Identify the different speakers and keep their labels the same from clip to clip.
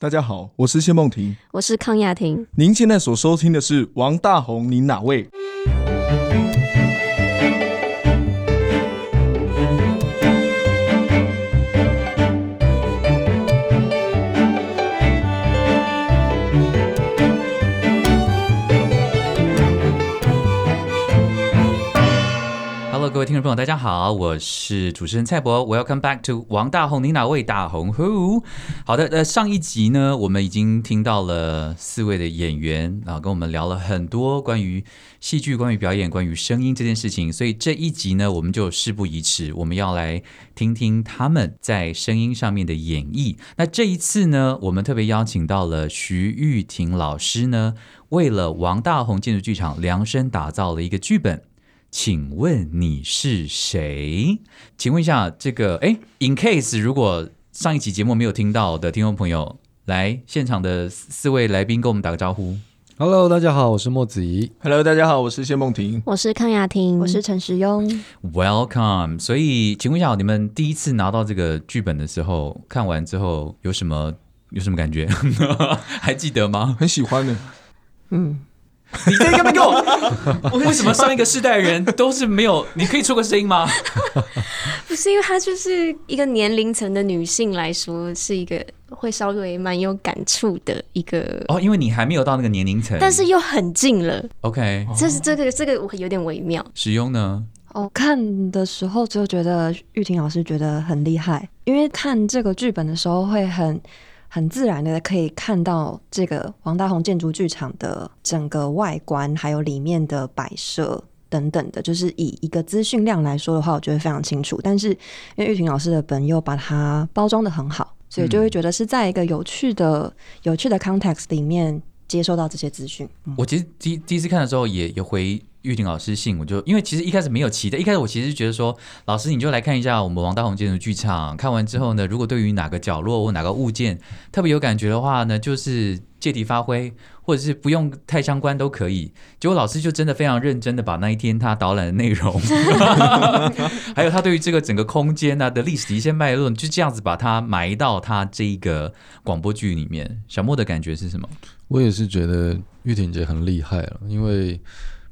Speaker 1: 大家好，我是谢梦婷。
Speaker 2: 我是康雅婷。
Speaker 1: 您现在所收听的是王大红，您哪位？
Speaker 3: 各位听众朋友，大家好，我是主持人蔡博，Welcome back to 王大红，你哪位大红？Who？好的，呃，上一集呢，我们已经听到了四位的演员啊，跟我们聊了很多关于戏剧、关于表演、关于声音这件事情，所以这一集呢，我们就事不宜迟，我们要来听听他们在声音上面的演绎。那这一次呢，我们特别邀请到了徐玉婷老师呢，为了王大红建筑剧场量身打造了一个剧本。请问你是谁？请问一下，这个哎，in case 如果上一期节目没有听到的听众朋友，来现场的四位来宾跟我们打个招呼。
Speaker 4: Hello，大家好，我是莫子怡。
Speaker 1: Hello，大家好，我是谢梦婷。
Speaker 2: 我是康雅婷，
Speaker 5: 我是陈时庸。
Speaker 3: Welcome。所以，请问一下，你们第一次拿到这个剧本的时候，看完之后有什么有什么感觉？还记得吗？
Speaker 1: 很喜欢的，
Speaker 5: 嗯，
Speaker 3: 你在干嘛给我？为什么上一个世代的人都是没有？你可以出个声音吗？
Speaker 2: 不是因为她就是一个年龄层的女性来说，是一个会稍微蛮有感触的一个，
Speaker 3: 哦，因为你还没有到那个年龄层，
Speaker 2: 但是又很近了。
Speaker 3: OK，
Speaker 2: 这是这个这个我有点微妙。
Speaker 3: 使用呢？
Speaker 5: 哦看的时候就觉得玉婷老师觉得很厉害，因为看这个剧本的时候会很很自然的可以看到这个王大宏建筑剧场的整个外观，还有里面的摆设。等等的，就是以一个资讯量来说的话，我觉得非常清楚。但是因为玉婷老师的本又把它包装的很好，所以就会觉得是在一个有趣的、有趣的 context 里面接收到这些资讯。嗯
Speaker 3: 我其实第第一次看的时候也也回玉婷老师信，我就因为其实一开始没有期待，一开始我其实觉得说，老师你就来看一下我们王大宏建筑剧场，看完之后呢，如果对于哪个角落或哪个物件特别有感觉的话呢，就是借题发挥，或者是不用太相关都可以。结果老师就真的非常认真的把那一天他导览的内容，还有他对于这个整个空间啊的历史的一些脉络，就这样子把它埋到他这一个广播剧里面。小莫的感觉是什么？
Speaker 4: 我也是觉得玉婷姐很厉害了，因为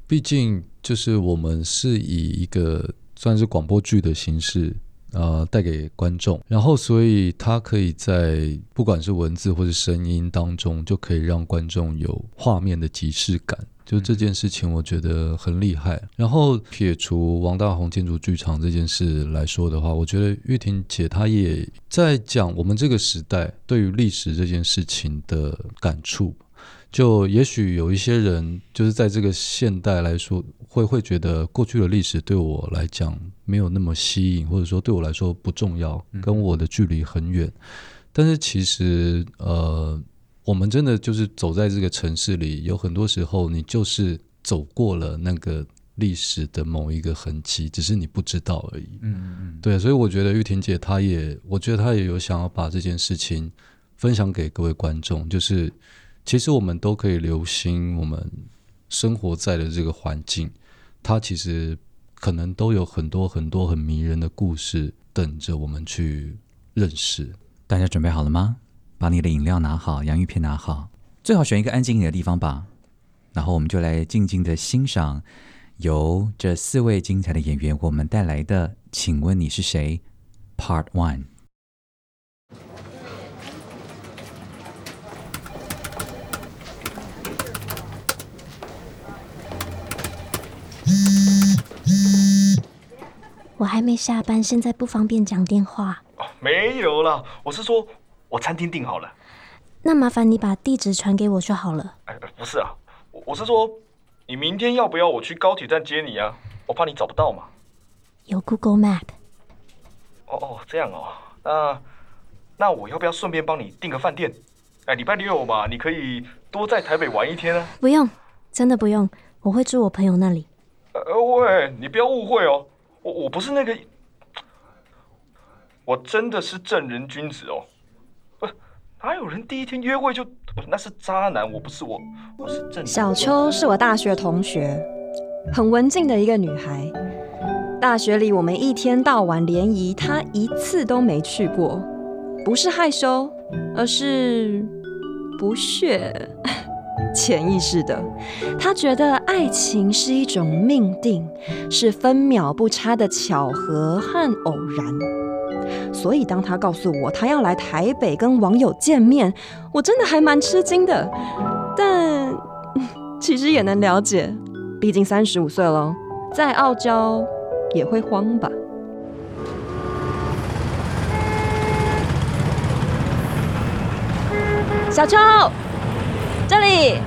Speaker 4: 毕竟就是我们是以一个算是广播剧的形式。呃，带给观众，然后所以它可以在不管是文字或是声音当中，就可以让观众有画面的即视感。就这件事情，我觉得很厉害。然后撇除王大宏建筑剧场这件事来说的话，我觉得玉婷姐她也在讲我们这个时代对于历史这件事情的感触。就也许有一些人，就是在这个现代来说，会会觉得过去的历史对我来讲没有那么吸引，或者说对我来说不重要，跟我的距离很远。但是其实，呃，我们真的就是走在这个城市里，有很多时候你就是走过了那个历史的某一个痕迹，只是你不知道而已。
Speaker 3: 嗯嗯
Speaker 4: 对，所以我觉得玉婷姐她也，我觉得她也有想要把这件事情分享给各位观众，就是其实我们都可以留心我们生活在的这个环境，它其实可能都有很多很多很迷人的故事等着我们去认识。
Speaker 3: 大家准备好了吗？把你的饮料拿好，洋芋片拿好，最好选一个安静一点的地方吧。然后我们就来静静的欣赏由这四位精彩的演员我们带来的《请问你是谁》Part One。
Speaker 2: 我还没下班，现在不方便讲电话。
Speaker 6: 哦没有啦，我是说，我餐厅订好了。
Speaker 2: 那麻烦你把地址传给我就好了。
Speaker 6: 哎，不是啊，我我是说，你明天要不要我去高铁站接你啊？我怕你找不到嘛。
Speaker 2: 有 Google Map。
Speaker 6: 哦哦，这样哦，那那我要不要顺便帮你订个饭店？哎，礼拜六嘛，你可以多在台北玩一天啊。
Speaker 2: 不用，真的不用，我会住我朋友那里。
Speaker 6: 喂，你不要误会哦，我我不是那个，我真的是正人君子哦。哪有人第一天约会就那是渣男？我不是我，我是正。
Speaker 5: 小秋是我大学同学，很文静的一个女孩。大学里我们一天到晚联谊，她一次都没去过，不是害羞，而是不屑，潜意识的。他觉得爱情是一种命定，是分秒不差的巧合和偶然。所以当他告诉我他要来台北跟网友见面，我真的还蛮吃惊的。但其实也能了解，毕竟三十五岁了，在傲娇也会慌吧。小秋，这里，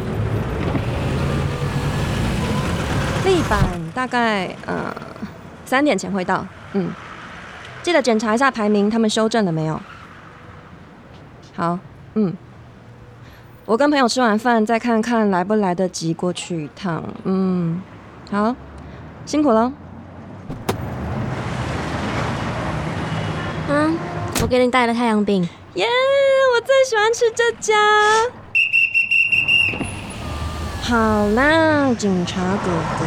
Speaker 5: 地板大概呃三点前会到，嗯，记得检查一下排名，他们修正了没有？好，嗯，我跟朋友吃完饭再看看来不来得及过去一趟，嗯，好，辛苦了。
Speaker 2: 嗯，我给你带了太阳饼。
Speaker 5: 耶我最喜欢吃这家。好啦，警察哥哥，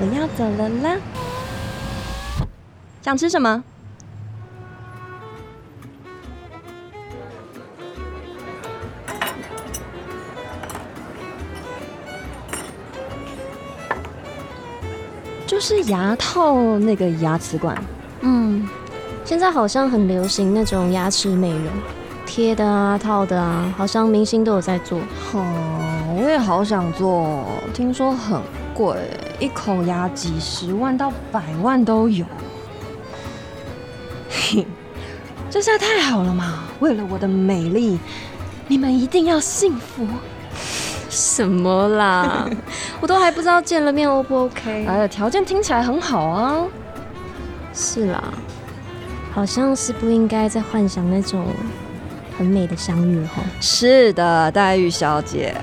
Speaker 5: 我要走了啦。想吃什么？就是牙套那个牙齿管。
Speaker 2: 嗯，现在好像很流行那种牙齿美容，贴的啊、套的啊，好像明星都有在做。
Speaker 5: 哦，我也好想做，听说很贵，一口牙几十万到百万都有。嘿，这下太好了嘛！为了我的美丽，你们一定要幸福。
Speaker 2: 什么啦？我都还不知道见了面 O 不 OK？
Speaker 5: 哎呀，条件听起来很好啊。
Speaker 2: 是啦，好像是不应该再幻想那种很美的相遇哈。
Speaker 5: 是的，黛玉小姐。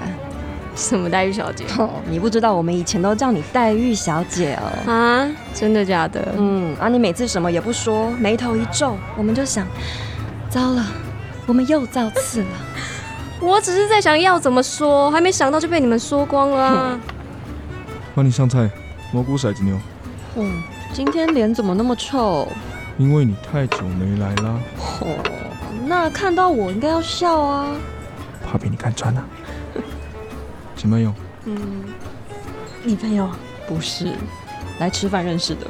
Speaker 2: 什么黛玉小姐？
Speaker 5: 哦，你不知道我们以前都叫你黛玉小姐哦。
Speaker 2: 啊，真的假的？
Speaker 5: 嗯，啊，你每次什么也不说，眉头一皱，我们就想，糟了，我们又造次了。
Speaker 2: 我只是在想要怎么说，还没想到就被你们说光了啊。
Speaker 1: 帮你上菜，蘑菇骰子牛，
Speaker 5: 嗯，今天脸怎么那么臭？
Speaker 1: 因为你太久没来啦，
Speaker 5: 哦，那看到我应该要笑啊。
Speaker 1: 怕被你看穿啊。前男友，
Speaker 5: 嗯，女朋友不是，来吃饭认识的，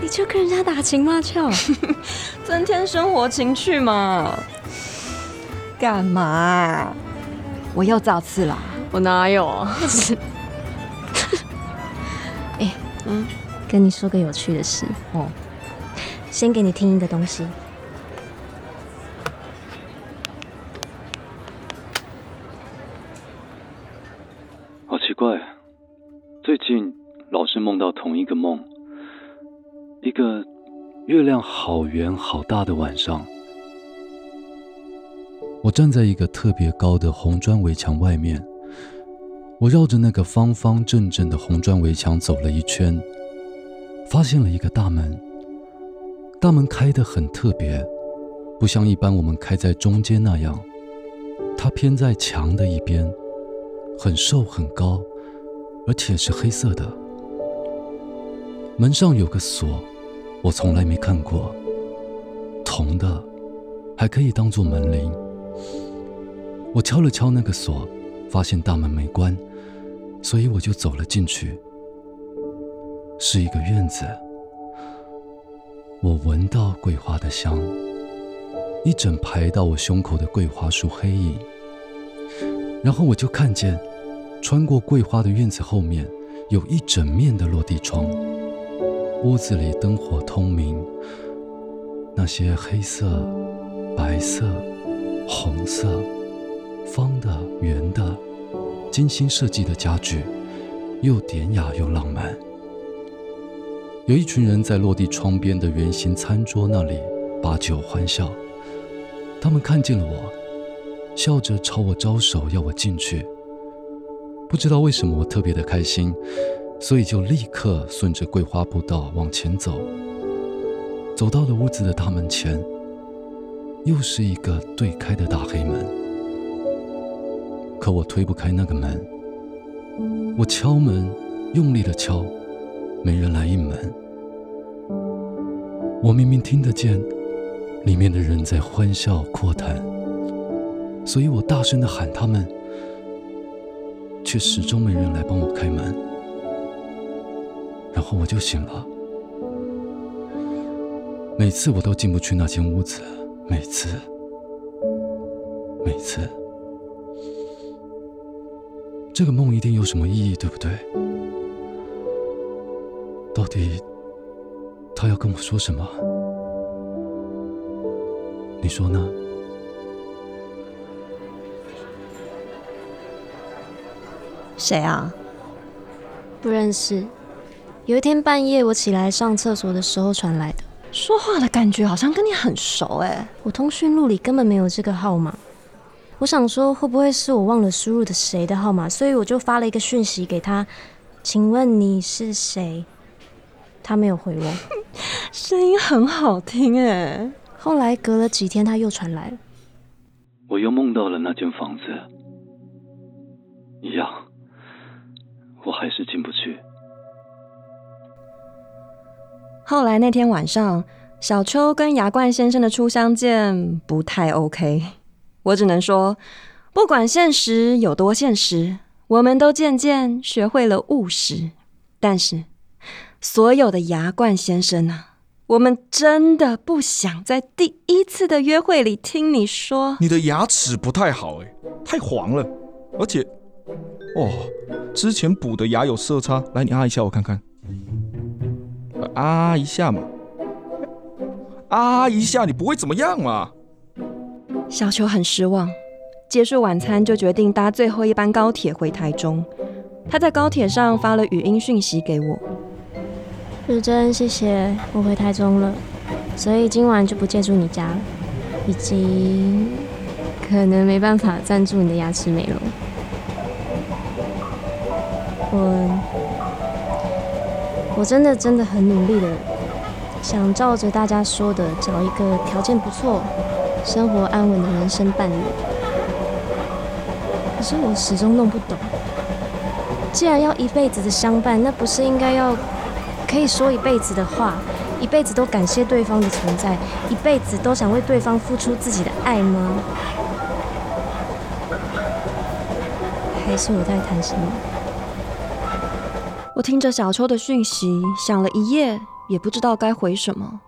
Speaker 2: 你就跟人家打情骂俏，
Speaker 5: 增添生活情趣嘛。干嘛？我又造次啦？
Speaker 2: 我哪有啊？哎，嗯，跟你说个有趣的事
Speaker 5: 哦，
Speaker 2: 先给你听一个东西。
Speaker 7: 月亮好圆好大的晚上，
Speaker 8: 我站在一个特别高的红砖围墙外面，我绕着那个方方正正的红砖围墙走了一圈，发现了一个大门。大门开得很特别，不像一般我们开在中间那样，它偏在墙的一边，很瘦很高，而且是黑色的。门上有个锁，我从来没看过，铜的，还可以当做门铃。我敲了敲那个锁，发现大门没关，所以我就走了进去。是一个院子，我闻到桂花的香，一整排到我胸口的桂花树黑影。然后我就看见，穿过桂花的院子后面，有一整面的落地窗，屋子里灯火通明，那些黑色、白色、红色。方的、圆的、精心设计的家具，又典雅又浪漫。有一群人在落地窗边的圆形餐桌那里把酒欢笑。他们看见了我，笑着朝我招手，要我进去。不知道为什么我特别的开心，所以就立刻顺着桂花步道往前走。走到了屋子的大门前，又是一个对开的大黑门。可我推不开那个门，我敲门，用力的敲，没人来应门。我明明听得见，里面的人在欢笑阔谈。所以我大声的喊他们，却始终没人来帮我开门。然后我就醒了。每次我都进不去那间屋子，每次，每次。这个梦一定有什么意义，对不对？到底他要跟我说什么？你说呢？
Speaker 5: 谁啊？
Speaker 2: 不认识。有一天半夜，我起来上厕所的时候传来的。
Speaker 5: 说话的感觉好像跟你很熟哎。
Speaker 2: 我通讯录里根本没有这个号码。我想说，会不会是我忘了输入的谁的号码？所以我就发了一个讯息给他，请问你是谁？他没有回我。
Speaker 5: 声音很好听哎。
Speaker 2: 后来隔了几天，他又传来了。
Speaker 8: 我又梦到了那间房子，一样，我还是进不去。
Speaker 5: 后来那天晚上，小秋跟牙冠先生的初相见不太 OK。我只能说，不管现实有多现实，我们都渐渐学会了务实。但是，所有的牙冠先生啊，我们真的不想在第一次的约会里听你说
Speaker 1: 你的牙齿不太好，哎，太黄了，而且，哦，之前补的牙有色差。来，你按一下我看看。啊一下嘛，啊一下，你不会怎么样嘛？
Speaker 5: 小球很失望，结束晚餐就决定搭最后一班高铁回台中。他在高铁上发了语音讯息给我：“
Speaker 2: 日真，谢谢，我回台中了，所以今晚就不借住你家了，以及可能没办法赞助你的牙齿美容。我。”我真的真的很努力的，想照着大家说的找一个条件不错、生活安稳的人生伴侣。可是我始终弄不懂，既然要一辈子的相伴，那不是应该要可以说一辈子的话，一辈子都感谢对方的存在，一辈子都想为对方付出自己的爱吗？还是我在谈什
Speaker 5: 么？听着小秋的讯息，想了一夜，也不知道该回什么，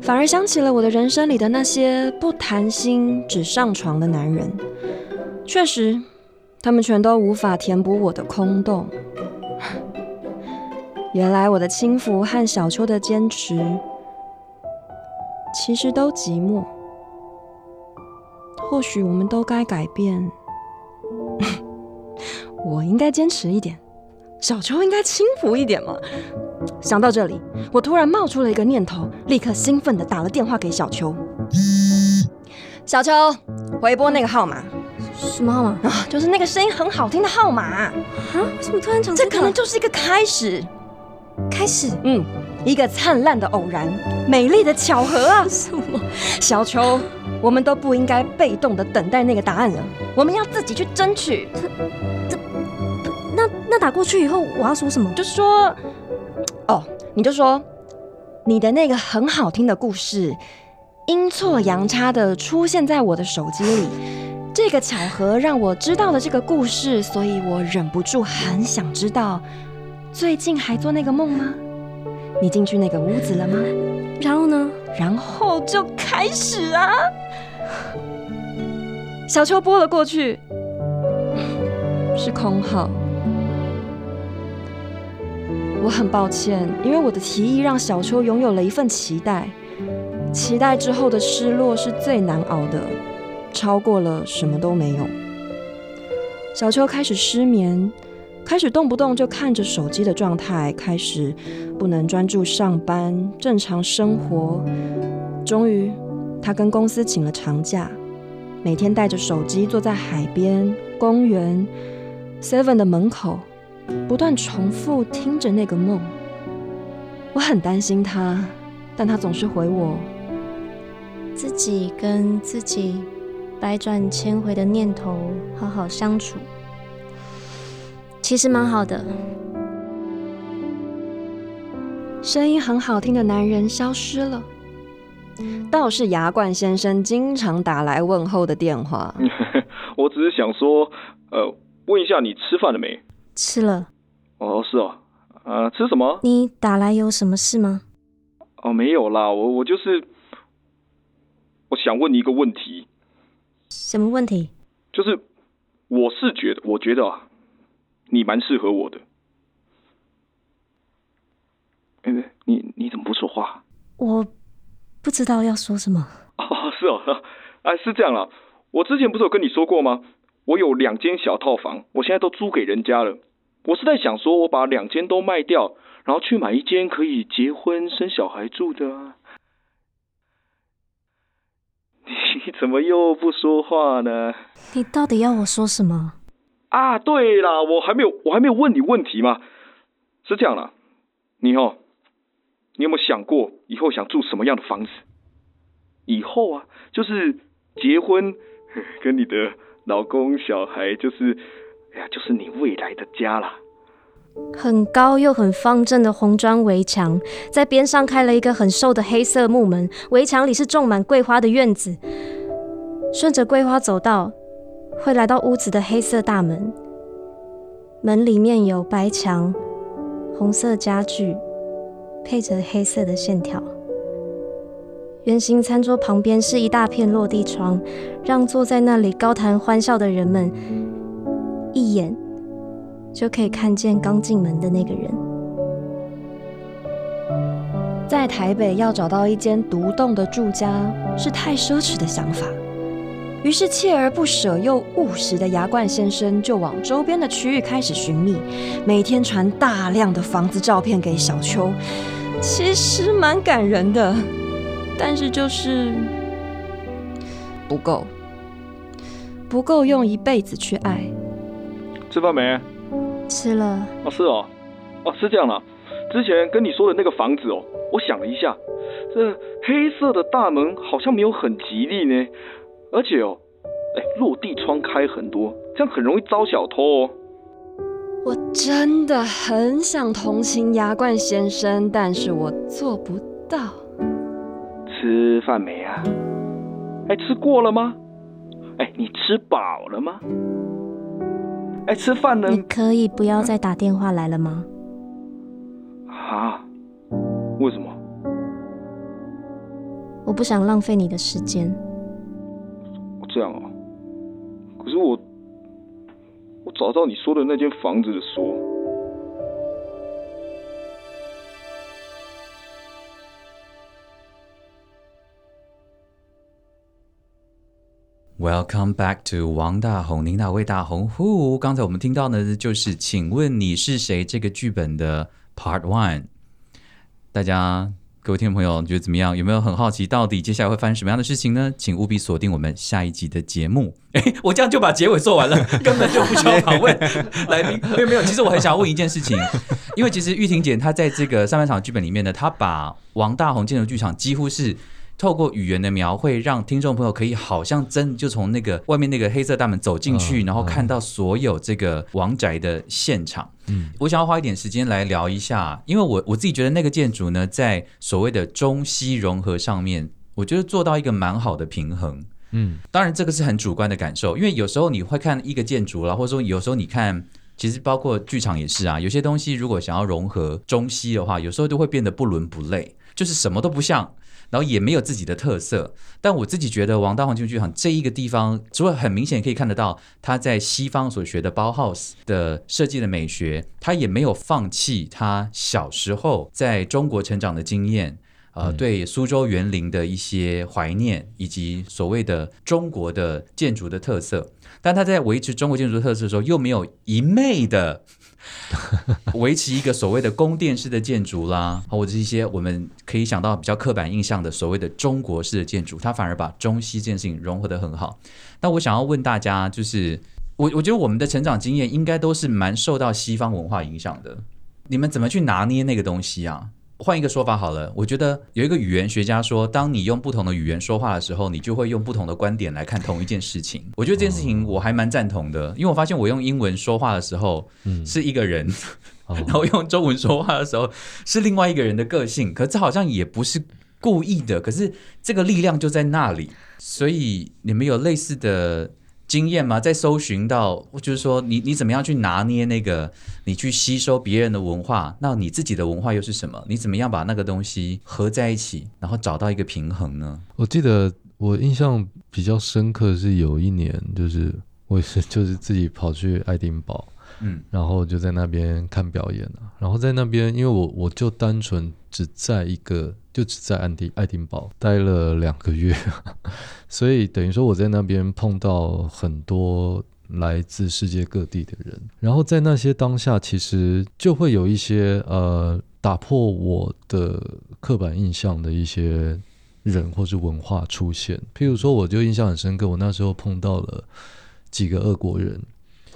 Speaker 5: 反而想起了我的人生里的那些不谈心、只上床的男人。确实，他们全都无法填补我的空洞。原来我的轻浮和小秋的坚持，其实都寂寞。或许我们都该改变。我应该坚持一点。小秋应该轻浮一点嘛。想到这里，我突然冒出了一个念头，立刻兴奋地打了电话给小秋。小秋，回拨那个号码。
Speaker 2: 什么号码
Speaker 5: 啊？就是那个声音很好听的号码。
Speaker 2: 啊？为什么突然讲
Speaker 5: 这可能就是一个开始。
Speaker 2: 开始？
Speaker 5: 嗯，一个灿烂的偶然，美丽的巧合啊！
Speaker 2: 什么？
Speaker 5: 小秋，我们都不应该被动的等待那个答案了，我们要自己去争取。
Speaker 2: 打过去以后，我要说什么？
Speaker 5: 就说，哦，你就说，你的那个很好听的故事，阴错阳差的出现在我的手机里。这个巧合让我知道了这个故事，所以我忍不住很想知道，最近还做那个梦吗？你进去那个屋子了吗？
Speaker 2: 然后呢？
Speaker 5: 然后就开始啊！小秋拨了过去，是空号。我很抱歉，因为我的提议让小秋拥有了一份期待，期待之后的失落是最难熬的，超过了什么都没有。小秋开始失眠，开始动不动就看着手机的状态，开始不能专注上班、正常生活。终于，他跟公司请了长假，每天带着手机坐在海边、公园、Seven 的门口。不断重复听着那个梦，我很担心他，但他总是回我：
Speaker 2: 自己跟自己百转千回的念头好好相处，其实蛮好的。
Speaker 5: 声音很好听的男人消失了，倒是牙冠先生经常打来问候的电话。
Speaker 6: 我只是想说，呃，问一下你吃饭了没？
Speaker 2: 吃了。
Speaker 6: 哦，是哦，呃，吃什么？
Speaker 2: 你打来有什么事吗？
Speaker 6: 哦，没有啦，我我就是，我想问你一个问题，
Speaker 2: 什么问题？
Speaker 6: 就是我是觉得，我觉得啊，你蛮适合我的。哎，你你怎么不说话？
Speaker 2: 我不知道要说什么。
Speaker 6: 哦，是哦，哎，是这样啦。我之前不是有跟你说过吗？我有两间小套房，我现在都租给人家了。我是在想说，我把两间都卖掉，然后去买一间可以结婚生小孩住的啊。你怎么又不说话呢？
Speaker 2: 你到底要我说什么？
Speaker 6: 啊，对啦，我还没有，我还没有问你问题嘛。是这样啦，你哦，你有没有想过以后想住什么样的房子？以后啊，就是结婚，跟你的老公、小孩，就是，哎呀，就是你未来的家啦。
Speaker 2: 很高又很方正的红砖围墙，在边上开了一个很瘦的黑色木门，围墙里是种满桂花的院子。顺着桂花走道，会来到屋子的黑色大门。门里面有白墙、红色家具，配着黑色的线条。圆形餐桌旁边是一大片落地窗，让坐在那里高谈欢笑的人们一眼就可以看见刚进门的那个人。
Speaker 5: 在台北要找到一间独栋的住家是太奢侈的想法，于是锲而不舍又务实的牙冠先生就往周边的区域开始寻觅，每天传大量的房子照片给小秋，其实蛮感人的，但是就是不够，不够用一辈子去爱。
Speaker 6: 吃饭没？
Speaker 2: 吃了，
Speaker 6: 哦，是哦，哦，是这样啦。之前跟你说的那个房子哦，我想了一下，这黑色的大门好像没有很吉利呢，而且哦，哎，落地窗开很多，这样很容易招小偷哦。
Speaker 5: 我真的很想同情牙冠先生，但是我做不到。
Speaker 6: 吃饭没啊？哎，吃过了吗？哎，你吃饱了吗？哎，吃饭呢？
Speaker 2: 你可以不要再打电话来了吗？
Speaker 6: 啊？为什么？
Speaker 2: 我不想浪费你的时间。
Speaker 6: 这样啊？可是我，我找到你说的那间房子的锁。
Speaker 3: Welcome back to 王大红，您哪位大红？呼，刚才我们听到呢，就是请问你是谁这个剧本的 Part One。大家各位听众朋友，你觉得怎么样？有没有很好奇，到底接下来会发生什么样的事情呢？请务必锁定我们下一集的节目。哎，我这样就把结尾做完了，根本就不需要访问来宾。没有没有，其实我很想问一件事情，因为其实玉婷姐她在这个上半场剧本里面呢，她把王大红建筑剧场几乎是。透过语言的描绘，让听众朋友可以好像真就从那个外面那个黑色大门走进去，
Speaker 4: 嗯
Speaker 3: 然后看到所有这个王宅的现场。
Speaker 4: 嗯，
Speaker 3: 我想要花一点时间来聊一下，因为我我自己觉得那个建筑呢，在所谓的中西融合上面，我觉得做到一个蛮好的平衡。
Speaker 4: 嗯，
Speaker 3: 当然这个是很主观的感受，因为有时候你会看一个建筑啦，或者说有时候你看。其实包括剧场也是啊，有些东西如果想要融合中西的话，有时候都会变得不伦不类，就是什么都不像，然后也没有自己的特色。但我自己觉得王大黄建筑剧场这一个地方，除了很明显可以看得到他在西方所学的包 house 的设计的美学，他也没有放弃他小时候在中国成长的经验。呃，对苏州园林的一些怀念，以及所谓的中国的建筑的特色，但他在维持中国建筑的特色的时候，又没有一昧的 维持一个所谓的宫殿式的建筑啦，或者是一些我们可以想到比较刻板印象的所谓的中国式的建筑，它反而把中西这件事情融合的很好。那我想要问大家，就是我我觉得我们的成长经验应该都是蛮受到西方文化影响的，你们怎么去拿捏那个东西啊？换一个说法好了，我觉得有一个语言学家说，当你用不同的语言说话的时候，你就会用不同的观点来看同一件事情。我觉得这件事情我还蛮赞同的，因为我发现我用英文说话的时候是一个人，
Speaker 4: 哦
Speaker 3: 然后用中文说话的时候是另外一个人的个性，可这好像也不是故意的，可是这个力量就在那里。所以你们有类似的经验吗？在搜寻到，就是说你你怎么样去拿捏那个，你去吸收别人的文化，那你自己的文化又是什么？你怎么样把那个东西合在一起，然后找到一个平衡呢？
Speaker 4: 我记得我印象比较深刻的是有一年，就是我也是就是自己跑去爱丁堡，
Speaker 3: 嗯
Speaker 4: 然后就在那边看表演了，然后在那边，因为我我就单纯只在一个，就只在安迪爱丁堡待了两个月，所以等于说我在那边碰到很多来自世界各地的人，然后在那些当下，其实就会有一些呃打破我的刻板印象的一些人或是文化出现，譬如说，我就印象很深刻，我那时候碰到了几个俄国人。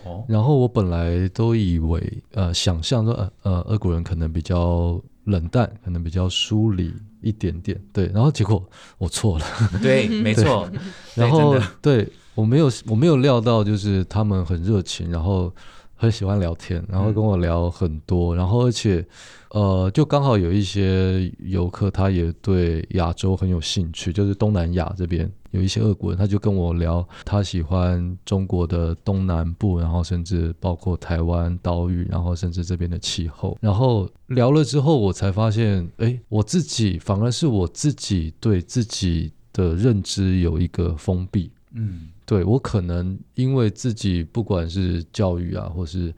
Speaker 3: 哦，
Speaker 4: 然后我本来都以为，呃，想象说，呃呃，俄国人可能比较冷淡，可能比较疏离一点点，对。然后结果我错了，
Speaker 3: 对，没错。
Speaker 4: 然后对我没有我没有料到，就是他们很热情，然后很喜欢聊天，然后跟我聊很多，然后而且呃，就刚好有一些游客他也对亚洲很有兴趣，就是东南亚这边有一些俄国人，他就跟我聊，他喜欢中国的东南部，然后甚至包括台湾岛屿，然后甚至这边的气候，然后聊了之后，我才发现，哎，我自己反而是我自己对自己的认知有一个封闭。
Speaker 3: 嗯
Speaker 4: 对我可能因为自己不管是教育啊，或是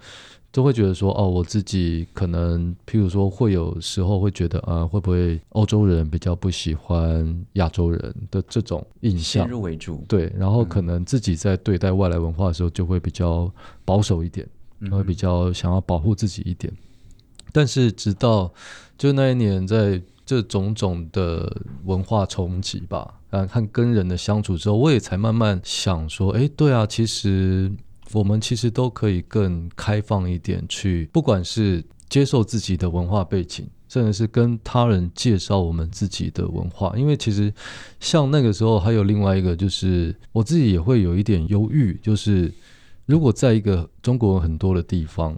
Speaker 4: 都会觉得说，哦，我自己可能，譬如说会有时候会觉得，啊，会不会欧洲人比较不喜欢亚洲人的这种印象
Speaker 3: 先？入为主，
Speaker 4: 对，然后
Speaker 3: 嗯
Speaker 4: 可能自己在对待外来文化的时候就会比较保守一点，
Speaker 3: 嗯
Speaker 4: 会比较想要保护自己一点。但是直到就那一年，在这种种的文化冲击吧，啊，和跟人的相处之后，我也才慢慢想说，哎，对啊，其实我们其实都可以更开放一点去，不管是接受自己的文化背景。甚至是跟他人介绍我们自己的文化，因为其实像那个时候还有另外一个，就是我自己也会有一点犹豫，就是如果在一个中国人很多的地方，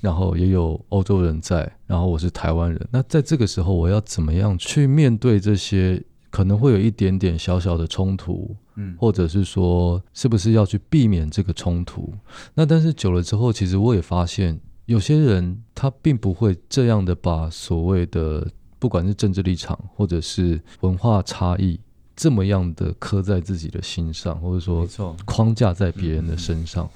Speaker 4: 然后也有欧洲人在，然后我是台湾人，那在这个时候我要怎么样去面对这些可能会有一点点小小的冲突，
Speaker 3: 嗯
Speaker 4: 或者是说是不是要去避免这个冲突？那但是久了之后，其实我也发现，有些人他并不会这样的把所谓的不管是政治立场或者是文化差异这么样的刻在自己的心上，或者说，框架在别人的身上。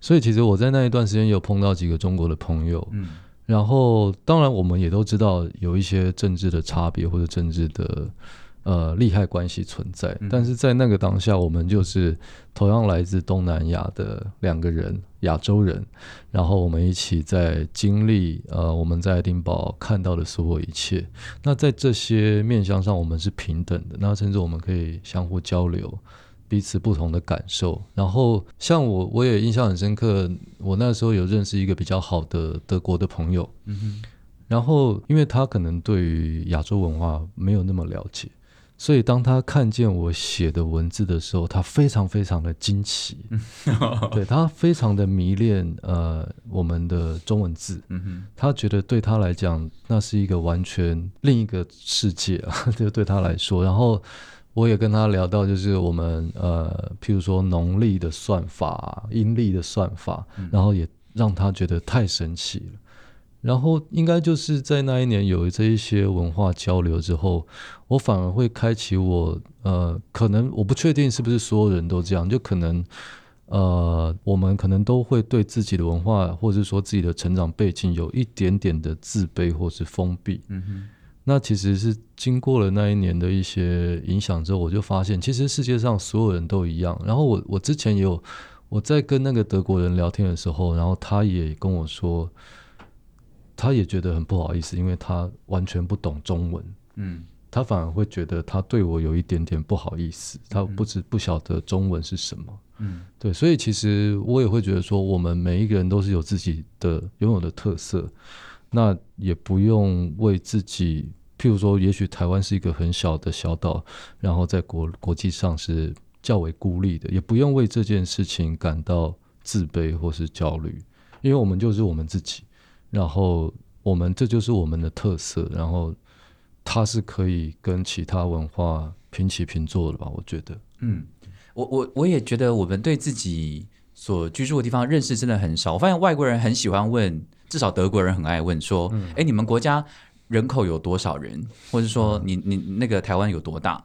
Speaker 4: 所以其实我在那一段时间有碰到几个中国的朋友，
Speaker 3: 嗯
Speaker 4: 然后当然我们也都知道有一些政治的差别或者政治的呃利害关系存在，
Speaker 3: 嗯
Speaker 4: 但是在那个当下，我们就是同样来自东南亚的两个人，亚洲人，然后我们一起在经历呃我们在爱丁堡看到的所有一切。那在这些面向上，我们是平等的，那甚至我们可以相互交流。彼此不同的感受，然后像我，我也印象很深刻。我那时候有认识一个比较好的德国的朋友，
Speaker 3: 嗯哼，
Speaker 4: 然后因为他可能对于亚洲文化没有那么了解，所以当他看见我写的文字的时候，他非常非常的惊奇，对他非常的迷恋呃我们的中文字，
Speaker 3: 嗯，
Speaker 4: 他觉得对他来讲那是一个完全另一个世界啊，就对他来说。然后我也跟他聊到，就是我们呃，譬如说农历的算法、阴历的算法，然后也让他觉得太神奇了。然后应该就是在那一年有这一些文化交流之后，我反而会开启我呃，可能我不确定是不是所有人都这样，就可能呃，我们可能都会对自己的文化或者说自己的成长背景有一点点的自卑或是封闭。
Speaker 3: 嗯哼，
Speaker 4: 那其实是经过了那一年的一些影响之后，我就发现其实世界上所有人都一样。然后我我之前也有我在跟那个德国人聊天的时候，然后他也跟我说，他也觉得很不好意思，因为他完全不懂中文。
Speaker 3: 嗯。
Speaker 4: 他反而会觉得他对我有一点点不好意思，他不知不晓得中文是什么。
Speaker 3: 嗯。
Speaker 4: 对，所以其实我也会觉得说，我们每一个人都是有自己的拥有的特色，那也不用为自己，譬如说，也许台湾是一个很小的小岛，然后在国国际上是较为孤立的，也不用为这件事情感到自卑或是焦虑，因为我们就是我们自己，然后我们这就是我们的特色，然后它是可以跟其他文化平起平坐的吧？我觉得，
Speaker 3: 嗯，我我我也觉得我们对自己所居住的地方认识真的很少。我发现外国人很喜欢问，至少德国人很爱问说：“哎、你们国家人口有多少人？或者说你你那个台湾有多大？”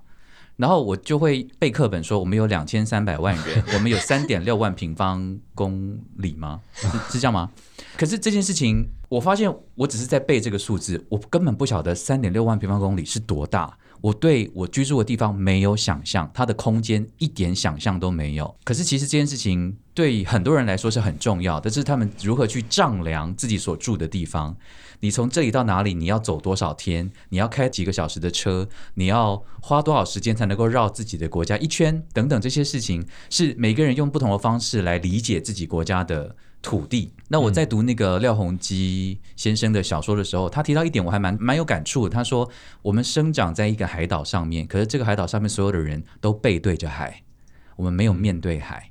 Speaker 3: 然后我就会背课本说，我们有两千三百万人，我们有三点六万平方公里吗？是是这样吗？可是这件事情，我发现我只是在背这个数字，我根本不晓得三点六万平方公里是多大。我对我居住的地方没有想象，它的空间一点想象都没有。可是其实这件事情对很多人来说是很重要的，是他们如何去丈量自己所住的地方。你从这里到哪里，你要走多少天？你要开几个小时的车？你要花多少时间才能够绕自己的国家一圈？等等这些事情，是每个人用不同的方式来理解自己国家的土地。那我在读那个廖鸿基先生的小说的时候，他提到一点我还蛮蛮有感触。他说，我们生长在一个海岛上面，可是这个海岛上面所有的人都背对着海，我们没有面对海，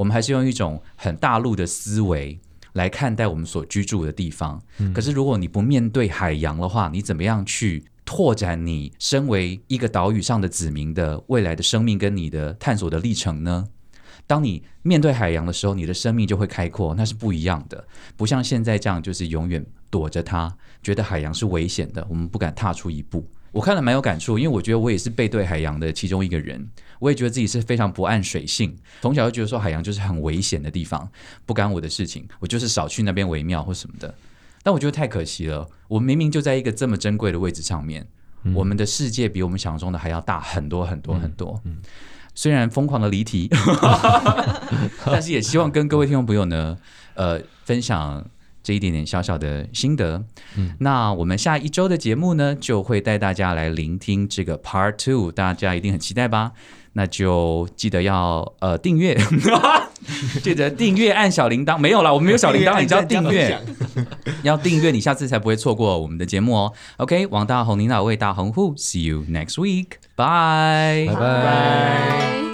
Speaker 3: 我们还是用一种很大陆的思维。来看待我们所居住的地方，可是如果你不面对海洋的话，你怎么样去拓展你身为一个岛屿上的子民的未来的生命跟你的探索的历程呢？当你面对海洋的时候，你的生命就会开阔，那是不一样的。不像现在这样，就是永远躲着它，觉得海洋是危险的，我们不敢踏出一步。我看了蛮有感触，因为我觉得我也是背对海洋的其中一个人。我也觉得自己是非常不按水性，从小就觉得说海洋就是很危险的地方，不干我的事情，我就是少去那边为妙或什么的。但我觉得太可惜了，我明明就在一个这么珍贵的位置上面，我们的世界比我们想象中的还要大很多很多很多。虽然疯狂的离题，但是也希望跟各位听众朋友呢，呃，分享这一点点小小的心得。嗯，那我们下一周的节目呢，就会带大家来聆听这个 Part Two，大家一定很期待吧？那就记得要呃订阅，记得订阅按小铃铛。没有啦，我们没有小铃铛，你只要订阅，要订阅，你下次才不会错过我们的节目哦。OK，王大红、领导为大红户，See you next week，拜
Speaker 4: 拜拜。
Speaker 2: 拜。